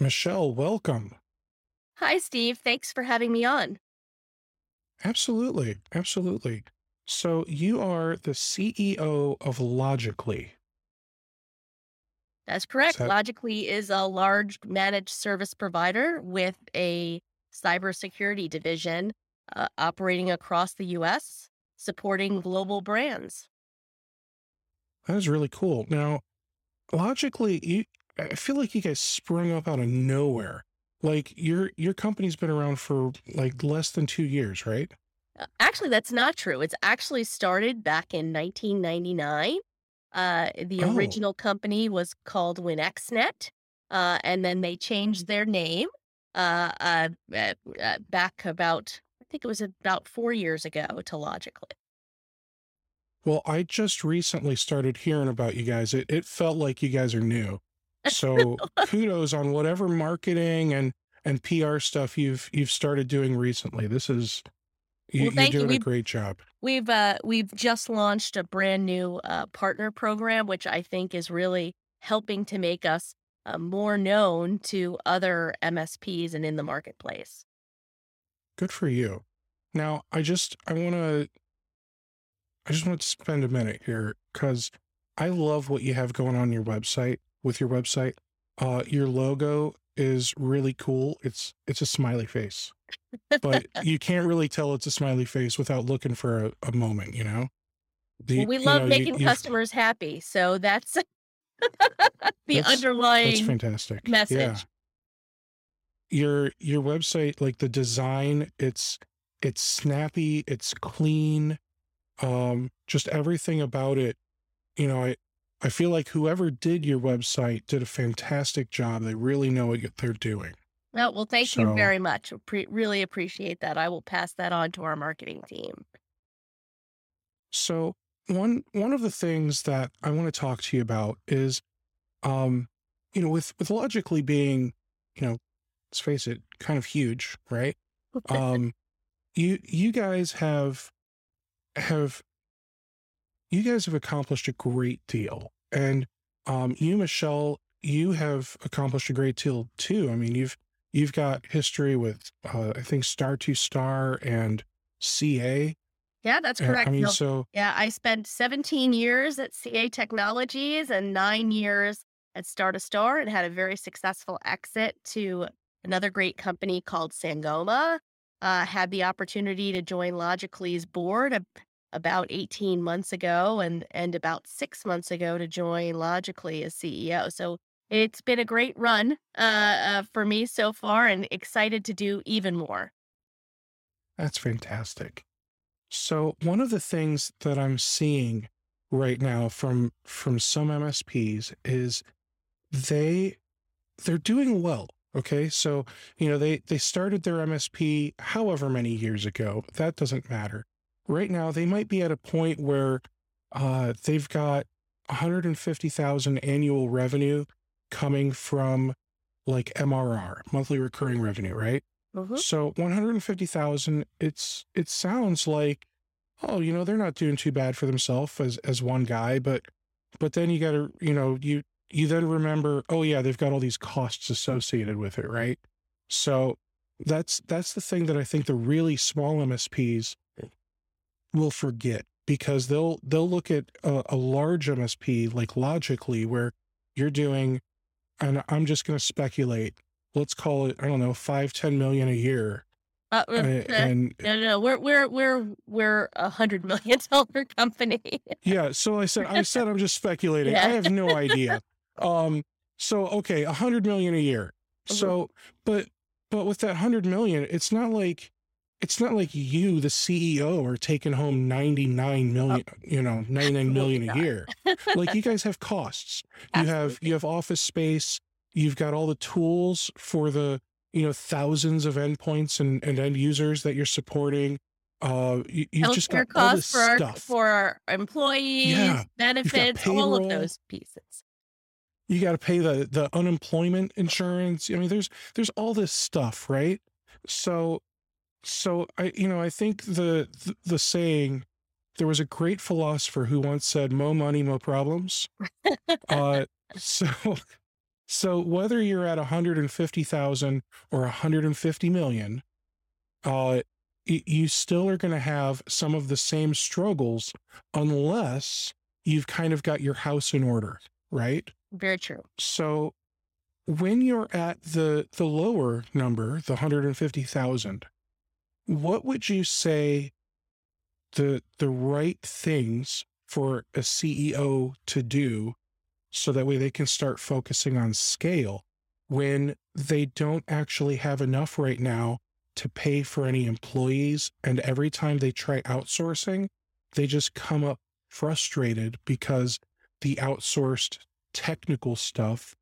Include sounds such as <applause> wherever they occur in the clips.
Michelle, welcome. Hi, Steve. Thanks for having me on. Absolutely. Absolutely. So you are the CEO of Logically. That's Is correct. that Logically is a large managed service provider with a cybersecurity division uh, operating across the US, supporting global brands. that is really cool. Now, Logically, you I feel like you guys sprung up out of nowhere. Like your your company's been around for like less than two years, right? Uh, Actually, that's not true. It's actually started back in 1999. Uh, the Oh, original company was called WinXnet, uh, and then they changed their name uh, uh, uh, uh, back about, I think it was about four years ago to Logically. well, I just recently started hearing about you guys. It it felt like you guys are new. So <laughs> kudos on whatever marketing and and PR stuff you've you've started doing recently. This is you, Well, you're thank you. doing a great job. we've uh, we've just launched a brand new uh, partner program, which I think is really helping to make us uh, more known to other MSPs and in the marketplace. Good for you. Now, I just I want to I just want to spend a minute here because I love what you have going on your website with your website. Uh, your logo is really cool. It's it's a smiley face, but <laughs> you can't really tell it's a smiley face without looking for a, a moment. You know, Well, the we you love know making you've customers happy, so that's <laughs> the that's that's underlying fantastic. Yeah, your your website, like the design, it's it's snappy, it's clean, um, just everything about it you know, I I feel like whoever did your website did a fantastic job. They really know what they're doing. Oh, well, thank you very much. Appre really appreciate that. I will pass that on to our marketing team. so one one of the things that I want to talk to you about is, um, you know, with with logically being, you know, let's face it, kind of huge, right? <laughs> Um, you you guys have have you guys have accomplished a great deal, and um, you, Michelle, you have accomplished a great deal too. I mean, you've you've got history with uh, I think Star2Star and CA. Yeah, that's Uh, I correct. mean, No, so yeah, I spent 17 years at CA Technologies and 9 years at Star2Star and had a very successful exit to another great company called Sangoma. Uh, had the opportunity to join Logically's board about 18 months ago and and about 6 months ago to join Logically as CEO. So it's been a great run uh, uh, for me so far and excited to do even more. that's fantastic. So one of the things that I'm seeing right now from from some MSPs is they they're doing well. Okay. So, you know, they, they started their MSP however many years ago. That doesn't matter. Right now, they might be at a point where uh, they've got 150,000 annual revenue coming from like MRR, monthly recurring revenue, right? hmm So 150,000, it's it sounds like, oh, you know, they're not doing too bad for themselves as as one guy, but but then you got to, you know, you you then remember, oh yeah, they've got all these costs associated with it, right? So that's that's the thing that I think the really small MSPs will forget because they'll they'll look at a, a large MSP like logically where you're doing, and I'm just going to speculate. Let's call it, I don't know, five, ten million a year. Uh, uh, and no, no, we're we're we're we're a hundred million dollar company. yeah, so I said, I said, I'm just <laughs> speculating. I have no idea. Um, so okay, a hundred million a year. So, but but with that hundred million, it's not like it's not like you, the CEO, are taking home 99 Oh, million, you know, 99 million a year. Like you guys have costs. You have you have office space, you've got all the tools for the, you know, thousands of endpoints and, and end users that you're supporting. Uh you, you've just got all this costs for our for our employees, Yeah. Benefits, all of those pieces. you got to pay the the unemployment insurance. I mean, there's there's all this stuff, right? So so I you know, I think the the, the saying there was a great philosopher who once said, "Mo money, mo problems." Uh, <laughs> so So whether you're at 150,000 or 150 million, uh, you still are going to have some of the same struggles unless you've kind of got your house in order, right? Very true. So when you're at the the lower number, the 150,000, what would you say the the right things for a CEO to do so that way they can start focusing on scale when they don't actually have enough right now to pay for any employees and every time they try outsourcing they just come up frustrated because the outsourced technical stuff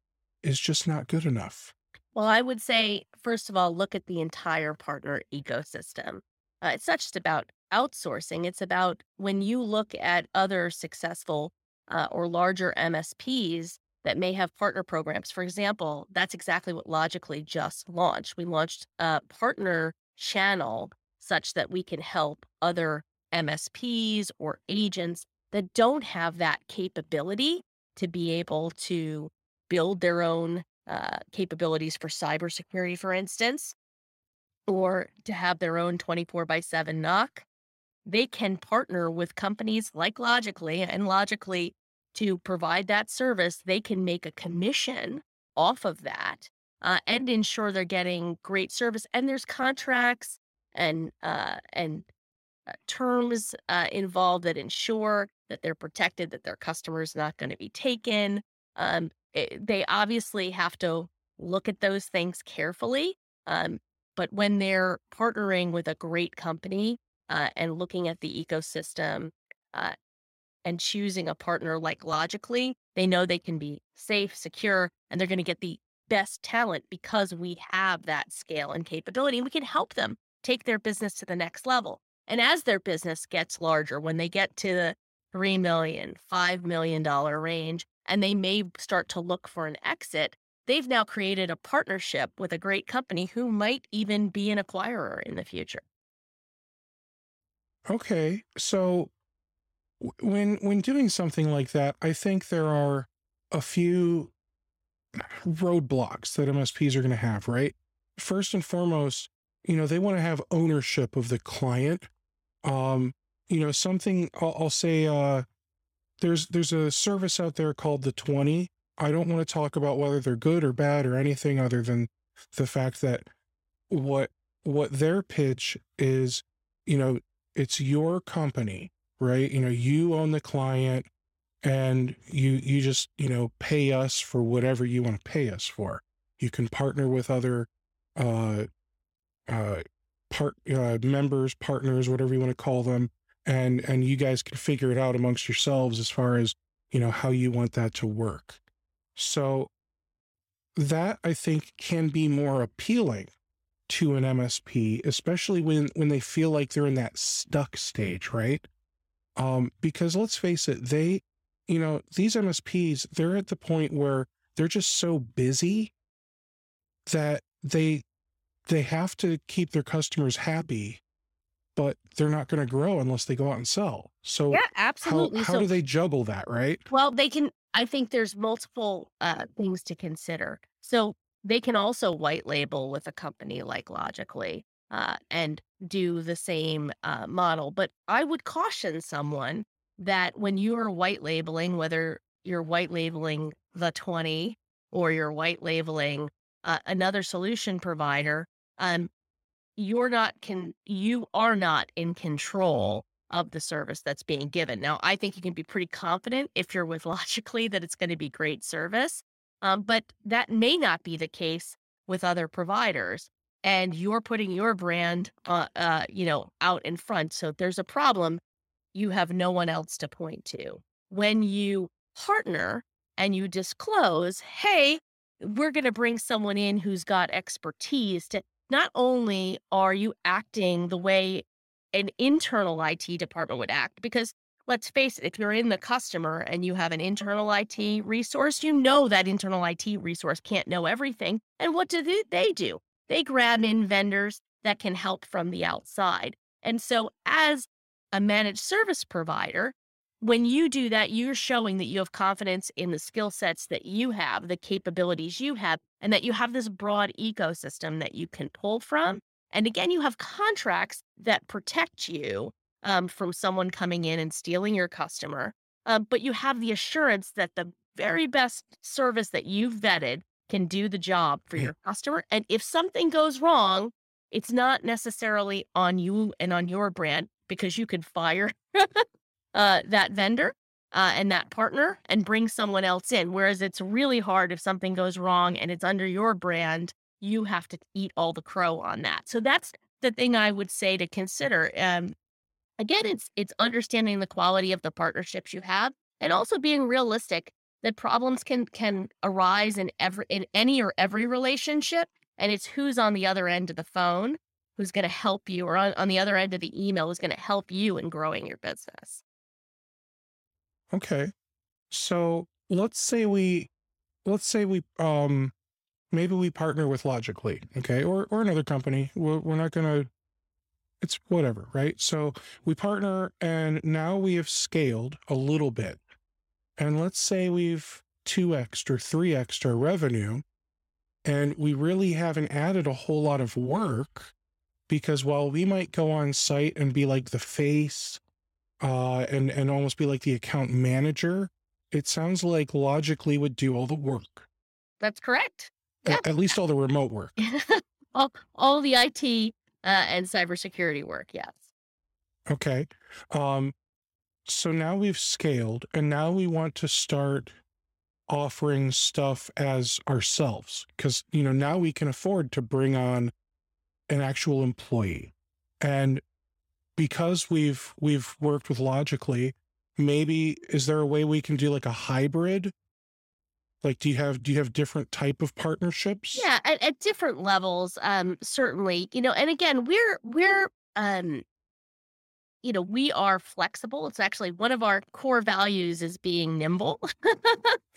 is just not good enough. Well, I would say, first of all, look at the entire partner ecosystem. Uh, it's not just about outsourcing, it's about when you look at other successful uh, or larger MSPs that may have partner programs. For example, that's exactly what Logically just launched. We launched a partner channel such that we can help other MSPs or agents that don't have that capability to be able to build their own uh, capabilities for cybersecurity, for instance, or to have their own 24 by 7 NOC, they can partner with companies like Logically and Logically to provide that service. They can make a commission off of that uh, and ensure they're getting great service. And there's contracts and uh, and uh, terms uh, involved that ensure that they're protected, that their customer's not going to be taken. Um, it, they obviously have to look at those things carefully. Um, but when they're partnering with a great company uh, and looking at the ecosystem uh, and choosing a partner like Logically, they know they can be safe, secure, and they're going to get the best talent because we have that scale and capability and we can help them take their business to the next level. And as their business gets larger, when they get to the $3 million, $5 million range, and they may start to look for an exit, they've now created a partnership with a great company who might even be an acquirer in the future. Okay. So when when doing something like that, I think there are a few roadblocks that MSPs are going to have, right? First and foremost, you know, they want to have ownership of the client. Um, you know, something I'll, I'll say uh there's there's a service out there called the 20. I don't want to talk about whether they're good or bad or anything other than the fact that what what their pitch is, you know, it's your company, right? You know, you own the client and you you just, you know, pay us for whatever you want to pay us for. You can partner with other uh uh part uh, members, partners, whatever you want to call them, and and you guys can figure it out amongst yourselves as far as you know how you want that to work. So that i think can be more appealing to an msp especially when when they feel like they're in that stuck stage right? Um because let's face it they you know these msps they're at the point where they're just so busy that they they have to keep their customers happy but they're not going to grow unless they go out and sell. So yeah, absolutely. How, how so, do they juggle that, right? Well, they can. I think there's multiple uh, things to consider. So they can also white label with a company like Logically uh, and do the same uh, model. But I would caution someone that when you are white labeling, whether you're white labeling the 20 or you're white labeling uh, another solution provider, um, you're not can you are not in control of the service that's being given. Now, I think you can be pretty confident if you're with <laughs> Logically that it's going to be great service, um, but that may not be the case with other providers. And you're putting your brand, uh, uh, you know, out in front. So if there's a problem, you have no one else to point to. When you partner and you disclose, hey, we're going to bring someone in who's got expertise to not only are you acting the way an internal IT department would act, because let's face it, if you're in the customer and you have an internal IT resource, you know that internal IT resource can't know everything. And what do they do? They grab in vendors that can help from the outside. And so, as a managed service provider, when you do that, you're showing that you have confidence in the skill sets that you have, the capabilities you have, and that you have this broad ecosystem that you can pull from. And again, you have contracts that protect you um, from someone coming in and stealing your customer. Um, but you have the assurance that the very best service that you've vetted can do the job for your customer. And if something goes wrong, it's not necessarily on you and on your brand because you can fire <laughs> uh, that vendor uh, and that partner and bring someone else in. Whereas it's really hard if something goes wrong and it's under your brand, you have to eat all the crow on that. So that's the thing I would say to consider. Um, again, it's it's understanding the quality of the partnerships you have and also being realistic that problems can can arise in every in any or every relationship and it's who's on the other end of the phone who's going to help you or on, on the other end of the email who's going to help you in growing your business Okay. So let's say we let's say we um maybe we partner with Logically, okay, or or another company. We're, we're not gonna. It's whatever, right? So we partner, and now we have scaled a little bit, and let's say we've two extra, three extra revenue, and we really haven't added a whole lot of work because while we might go on site and be like the face uh, and and almost be like the account manager. It sounds like Logically would do all the work. That's correct. Yeah. At least all the remote work. <laughs> all all the IT uh, and cybersecurity work. Yes. Okay. Um, so now we've scaled, and now we want to start offering stuff as ourselves because you know now we can afford to bring on an actual employee and because we've we've worked with logically maybe is there a way we can do like a hybrid? Like do you have do you have different type of partnerships? Yeah at, at different levels um certainly you know and again we're we're um you know we are flexible. It's actually one of our core values is being nimble. <laughs>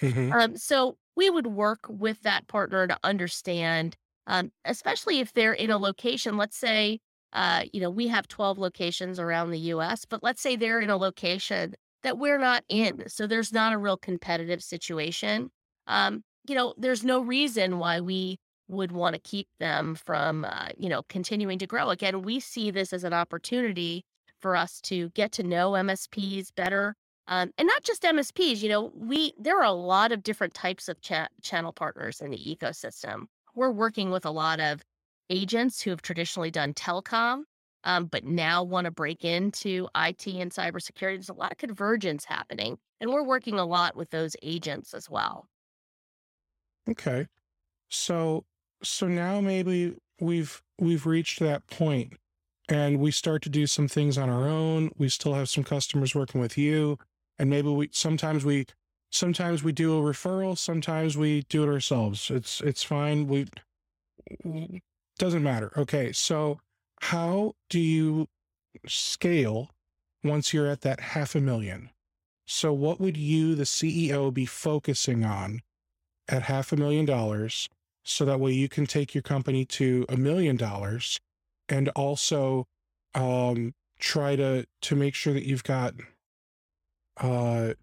Mm-hmm. um so we would work with that partner to understand um especially if they're in a location let's say uh, you know, we have 12 locations around the US, but let's say they're in a location that we're not in. So there's not a real competitive situation. Um, you know, there's no reason why we would want to keep them from, uh, you know, continuing to grow. Again, we see this as an opportunity for us to get to know MSPs better. Um, and not just MSPs, you know, we there are a lot of different types of cha- channel partners in the ecosystem. We're working with a lot of agents who have traditionally done telecom, um, but now want to break into IT and cybersecurity. There's a lot of convergence happening, and we're working a lot with those agents as well. Okay, so so now maybe we've we've reached that point, and we start to do some things on our own. We still have some customers working with you, and maybe we sometimes we sometimes we do a referral, sometimes we do it ourselves. It's it's fine. We doesn't matter. Okay. So, how do you scale once you're at that half a million? So, what would you, the CEO, be focusing on at half a million dollars so that way you can take your company to a million dollars and also um, try to to make sure that you've got uh,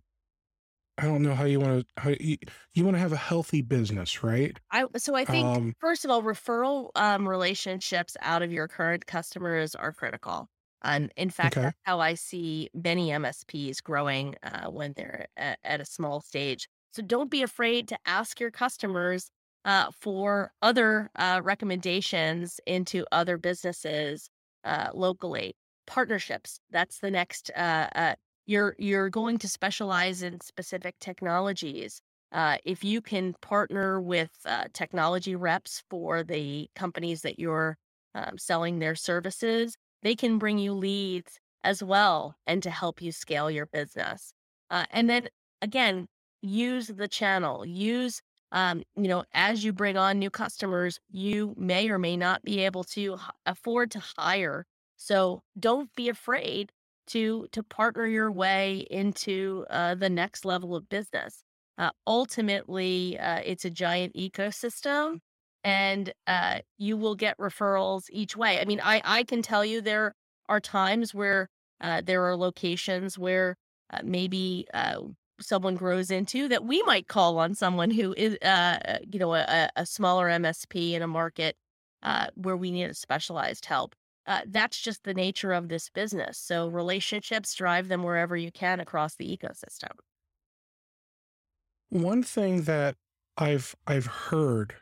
I don't know how you want to how you, you want to have a healthy business, right? I so I think Um, first of all, referral um, relationships out of your current customers are critical. Um, in fact, okay. that's how I see many MSPs growing uh, when they're at, at a small stage. So don't be afraid to ask your customers uh, for other uh, recommendations into other businesses uh, locally. Partnerships. That's the next uh, uh, you're you're going to specialize in specific technologies. Uh, if you can partner with uh, technology reps for the companies that you're um, selling their services, they can bring you leads as well and to help you scale your business. Uh, and then again, use the channel. Use um, you know, as you bring on new customers, you may or may not be able to afford to hire. So don't be afraid to to partner your way into uh, the next level of business. Uh, ultimately, uh, it's a giant ecosystem, and uh, you will get referrals each way. I mean, I I can tell you there are times where uh, there are locations where uh, maybe someone grows into that we might call on someone who is, you know, a, a smaller MSP in a market where we need a specialized help. Uh, that's just the nature of this business. So relationships drive them wherever you can across the ecosystem. One thing that I've I've heard,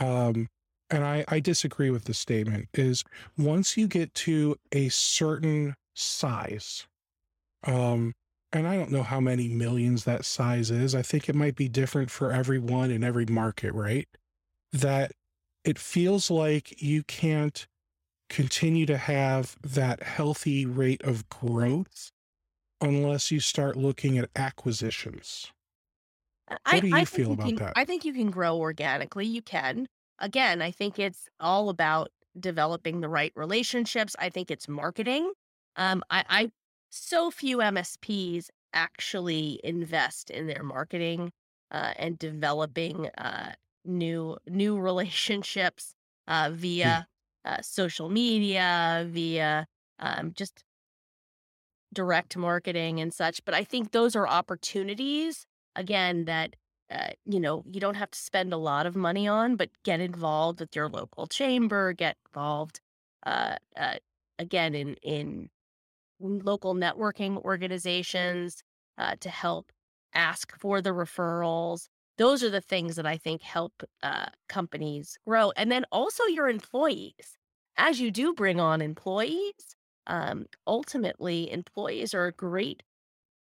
um, and I, I disagree with the statement, is once you get to a certain size, um, and I don't know how many millions that size is. I think it might be different for everyone in every market, right? That it feels like you can't continue to have that healthy rate of growth unless you start looking at acquisitions. What I, do I you think feel you about can that? I think you can grow organically. You can. Again, I think it's all about developing the right relationships. I think it's marketing. Um, I, I so few MSPs actually invest in their marketing uh, and developing uh, new new <laughs> relationships uh, Hmm. via uh, social media, via um, just direct marketing and such. But I think those are opportunities again that uh, you know you don't have to spend a lot of money on, but get involved with your local chamber, get involved uh, uh, again in in local networking organizations uh, to help ask for the referrals. Those are the things that I think help uh, companies grow. And then also your employees. As you do bring on employees, um, ultimately, employees are a great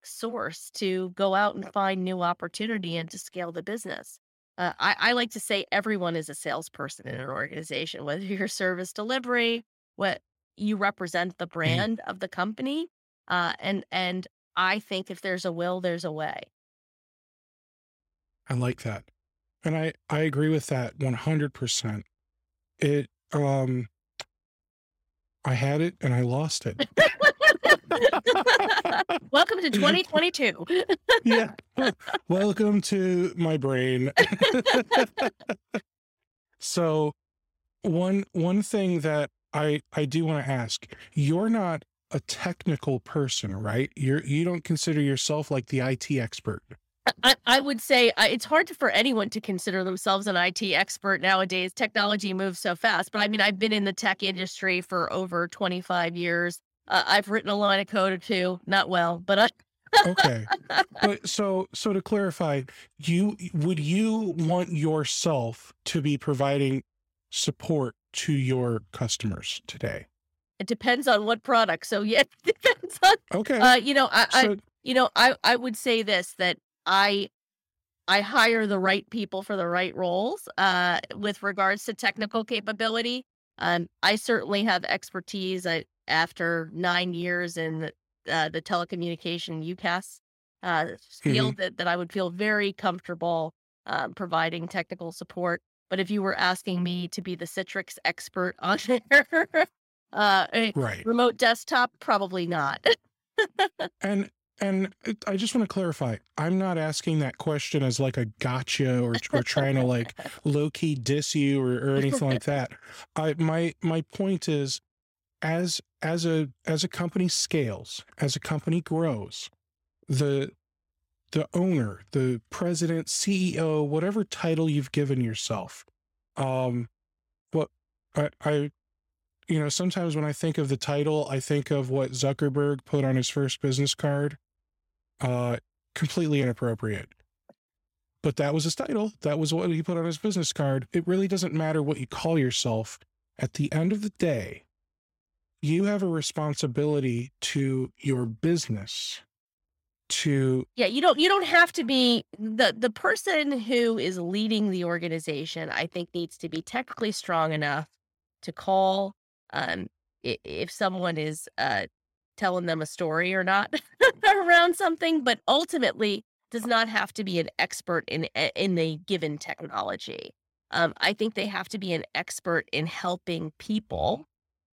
source to go out and find new opportunity and to scale the business. Uh, I, I like to say everyone is a salesperson in an organization, whether you're service delivery, what you represent the Mhm. brand of the company, uh, and and I think if there's a will, there's a way. I like that. And I, I agree with that 100%. It, um, I had it and I lost it. <laughs> Welcome to 2022. yeah. Welcome to my brain. <laughs> so one one thing that I I do want to ask, you're not a technical person, right? You're you don't consider yourself like the IT expert. I, I would say it's hard to, for anyone to consider themselves an IT expert nowadays. Technology moves so fast. But I mean, I've been in the tech industry for over 25 years. Uh, I've written a line of code or two, not well, but I, Okay. <laughs> But so so to clarify, you would you want yourself to be providing support to your customers today? it depends on what product. So yeah, <laughs> it depends on, Okay. uh, you know, I, I, you know, I, I would say this, that I, I hire the right people for the right roles, uh, with regards to technical capability. Um, I certainly have expertise. I, after nine years in the, uh, the telecommunication UCaaS uh, field, that, that I would feel very comfortable um, providing technical support. But if you were asking me to be the Citrix expert <laughs> on their uh, right. remote desktop, probably not. <laughs> And and I just want to clarify. I'm not asking that question as like a gotcha or or trying to like <laughs> low key diss you or, or anything like that. I my my point is as as a as a company scales, as a company grows, the the owner, the president, CEO, whatever title you've given yourself, um, what I, I you know, sometimes when I think of the title, I think of what Zuckerberg put on his first business card. Uh, completely inappropriate. But that was his title. That was what he put on his business card. It really doesn't matter what you call yourself. At the end of the day, you have a responsibility to your business to Yeah, you don't you don't have to be the the person who is leading the organization, I think needs to be technically strong enough to call um if someone is uh telling them a story or not <laughs> around something, but ultimately does not have to be an expert in in a given technology. Um, I think they have to be an expert in helping people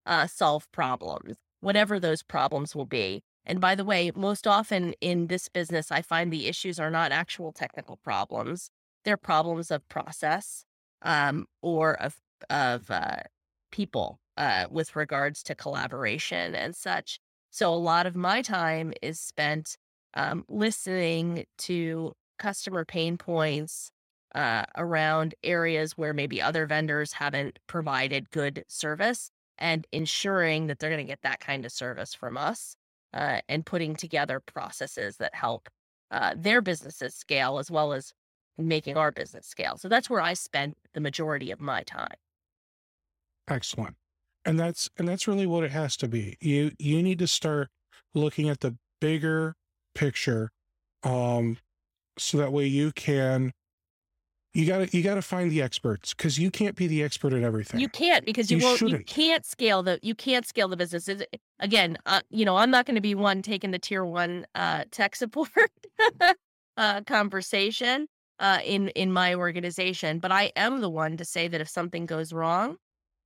uh, solve problems, whatever those problems will be. And by the way, most often in this business, I find the issues are not actual technical problems; they're problems of process um, or of of uh, people uh, with regards to collaboration and such. So a lot of my time is spent um, listening to customer pain points uh, around areas where maybe other vendors haven't provided good service and ensuring that they're going to get that kind of service from us uh, and putting together processes that help uh, their businesses scale as well as making our business scale. So that's where I spend the majority of my time. Excellent. And that's and that's really what it has to be. You you need to start looking at the bigger picture um so that way you can you got to you got to find the experts because you can't be the expert at everything. You can't because you, You won't. You shouldn't. can't scale the. You can't scale the business. It's- again, uh, you know, I'm not going to be one taking the tier one uh, tech <laughs> support uh, conversation uh, in in my organization, but I am the one to say that if something goes wrong,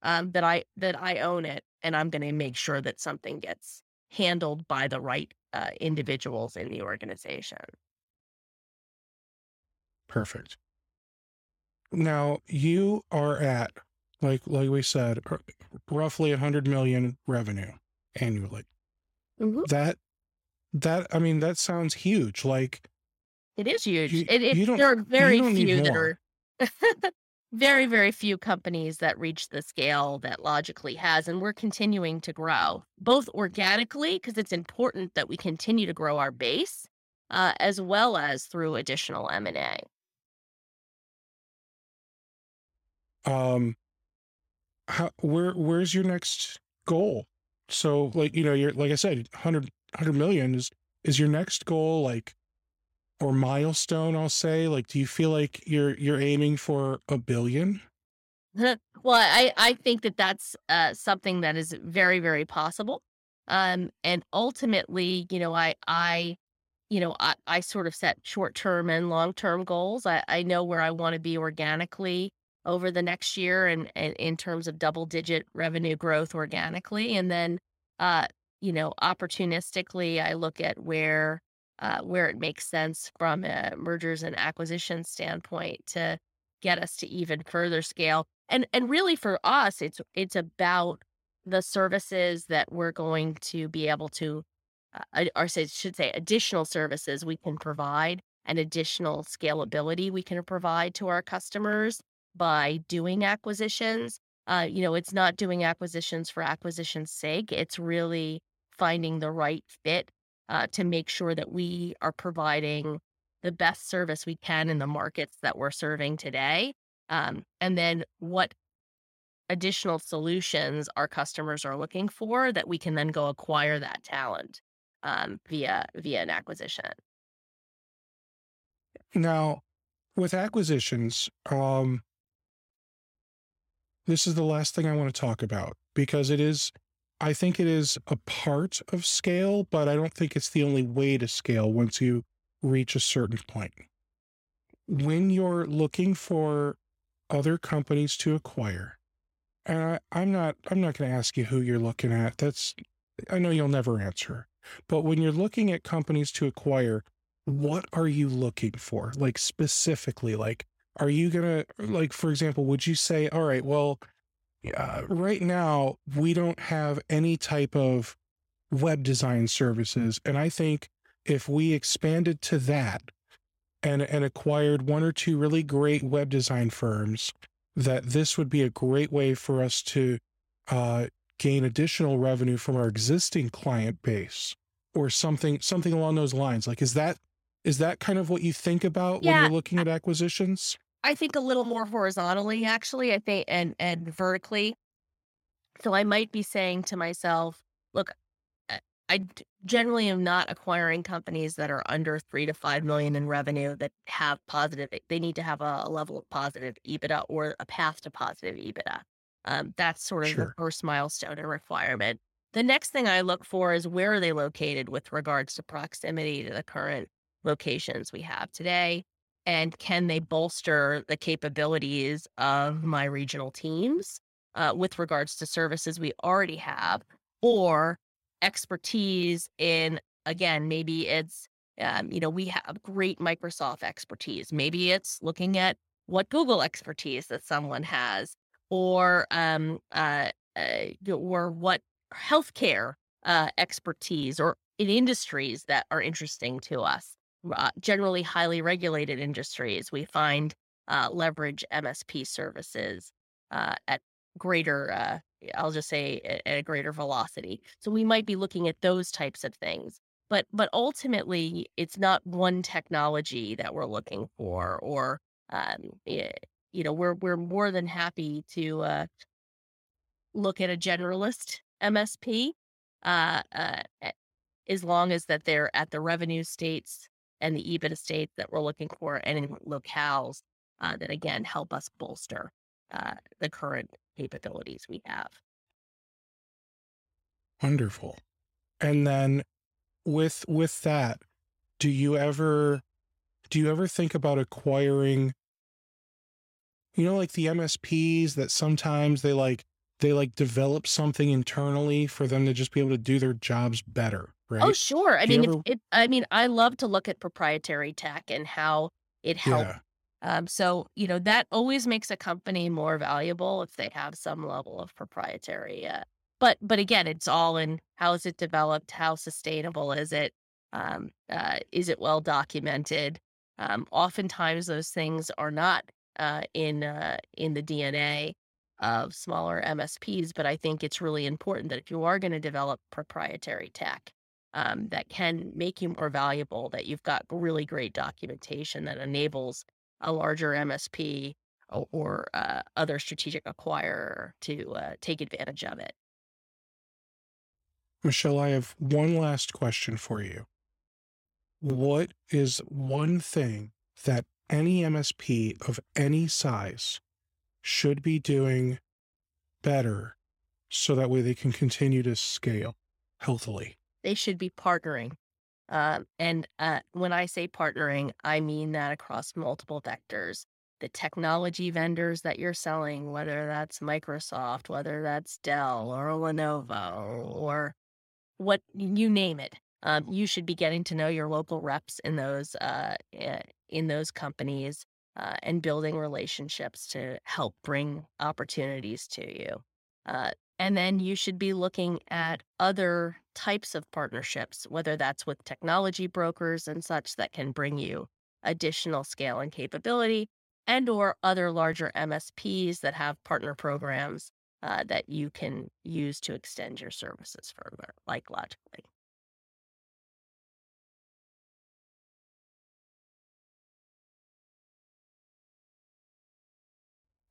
um, that I that I own it, and I'm going to make sure that something gets handled by the right uh, individuals in the organization. Perfect. Now you are at like like we said roughly 100 million revenue annually. Mhm. That that I mean that sounds huge. Like It is huge. You- it, it, you there are very few that are <laughs> very, very few companies that reach the scale that Logically has, and we're continuing to grow both organically because it's important that we continue to grow our base, uh, as well as through additional M and A. um how where where's your next goal? So like you know you're like I said 100 100 million is is your next goal like or milestone I'll say like do you feel like you're you're aiming for a billion? <laughs> well, I I think that that's uh, something that is very very possible, um, and ultimately, you know, I I you know I, I sort of set short term and long term goals. I, I know where I want to be organically over the next year, and, and in terms of double digit revenue growth organically, and then uh, you know opportunistically, I look at where uh, where it makes sense from a mergers and acquisitions standpoint to get us to even further scale. And and really for us it's it's about the services that we're going to be able to uh, or say should say additional services we can provide and additional scalability we can provide to our customers by doing acquisitions. Uh, you know it's not doing acquisitions for acquisition's sake. It's really finding the right fit uh, to make sure that we are providing the best service we can in the markets that we're serving today um, and then what additional solutions our customers are looking for that we can then go acquire that talent um, via via an acquisition. Now, with acquisitions, um, this is the last thing I want to talk about because it is, I think it is a part of scale, but I don't think it's the only way to scale once you reach a certain point. When you're looking for other companies to acquire, and I, I'm not, I'm not going to ask you who you're looking at. That's, I know you'll never answer. But when you're looking at companies to acquire, what are you looking for like specifically like are you gonna like for example would you say all right well uh, right now we don't have any type of web design services and i think if we expanded to that and and acquired one or two really great web design firms that this would be a great way for us to uh, gain additional revenue from our existing client base or something something along those lines like is that is that kind of what you think about when you're looking at acquisitions? I think a little more horizontally, actually. I think and and vertically. So I might be saying to myself, look, I generally am not acquiring companies that are under three to five million in revenue that have positive. They need to have a, a level of positive EBITDA or a path to positive EBITDA. Um, that's sort of the first milestone and requirement. The next thing I look for is where are they located with regards to proximity to the current locations we have today, and can they bolster the capabilities of my regional teams uh, with regards to services we already have or expertise in again maybe it's um, you know we have great microsoft expertise maybe it's looking at what google expertise that someone has or um, uh, uh, or what healthcare uh, expertise or in industries that are interesting to us. Uh, generally, highly regulated industries, we find uh, leverage MSP services uh, at greater, uh, I'll just say, at, a greater velocity. So we might be looking at those types of things. But but ultimately, it's not one technology that we're looking for, or um, you know, we're we're more than happy to uh, look at a generalist MSP, as long as that they're at the revenue states and the EBITDA states that we're looking for, and in locales uh, that again help us bolster uh, the current capabilities we have. Wonderful. And then with with that, do you ever do you ever think about acquiring you know like the MSPs that sometimes they like they like develop something internally for them to just be able to do their jobs better, oh, right? Oh, sure. I mean, ever... it, I mean, I love to look at proprietary tech and how it helps. Yeah. Um, so you know that always makes a company more valuable if they have some level of proprietary. Uh, but but again, it's all in how is it developed, how sustainable is it, um, uh, is it well documented? Um, oftentimes, those things are not uh, in uh, in the DNA of smaller MSPs, but I think it's really important that if you are going to develop proprietary tech um, that can make you more valuable, that you've got really great documentation that enables a larger MSP or, or uh, other strategic acquirer to uh, take advantage of it. Michelle, I have one last question for you. What is one thing that any MSP of any size should be doing better so that way they can continue to scale healthily? They should be partnering. Um, and uh, when I say partnering, I mean that across multiple vectors. The technology vendors that you're selling, whether that's Microsoft, whether that's Dell or Lenovo or what you name it, um, you should be getting to know your local reps in those uh, eh, in those companies uh, and building relationships to help bring opportunities to you. Uh, and then you should be looking at other types of partnerships, whether that's with technology brokers and such that can bring you additional scale and capability, and or other larger MSPs that have partner programs uh, that you can use to extend your services further, like logically.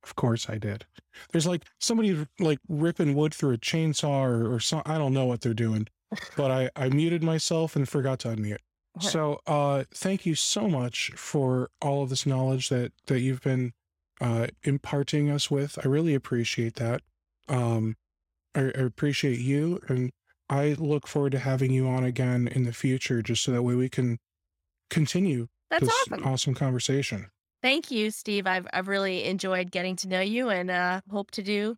Of course I did. There's like somebody like ripping wood through a chainsaw or, or some, I don't know what they're doing, but I, I muted myself and forgot to unmute. So, uh, thank you so much for all of this knowledge that, that you've been, uh, imparting us with. I really appreciate that. Um, I, I appreciate you and I look forward to having you on again in the future, just so that way we can continue That's this awesome. awesome conversation. Thank you, Steve. I've I've really enjoyed getting to know you and uh, hope to do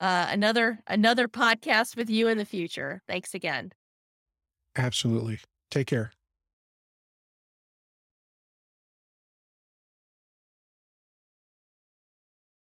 uh, another another podcast with you in the future. Thanks again. Absolutely. Take care.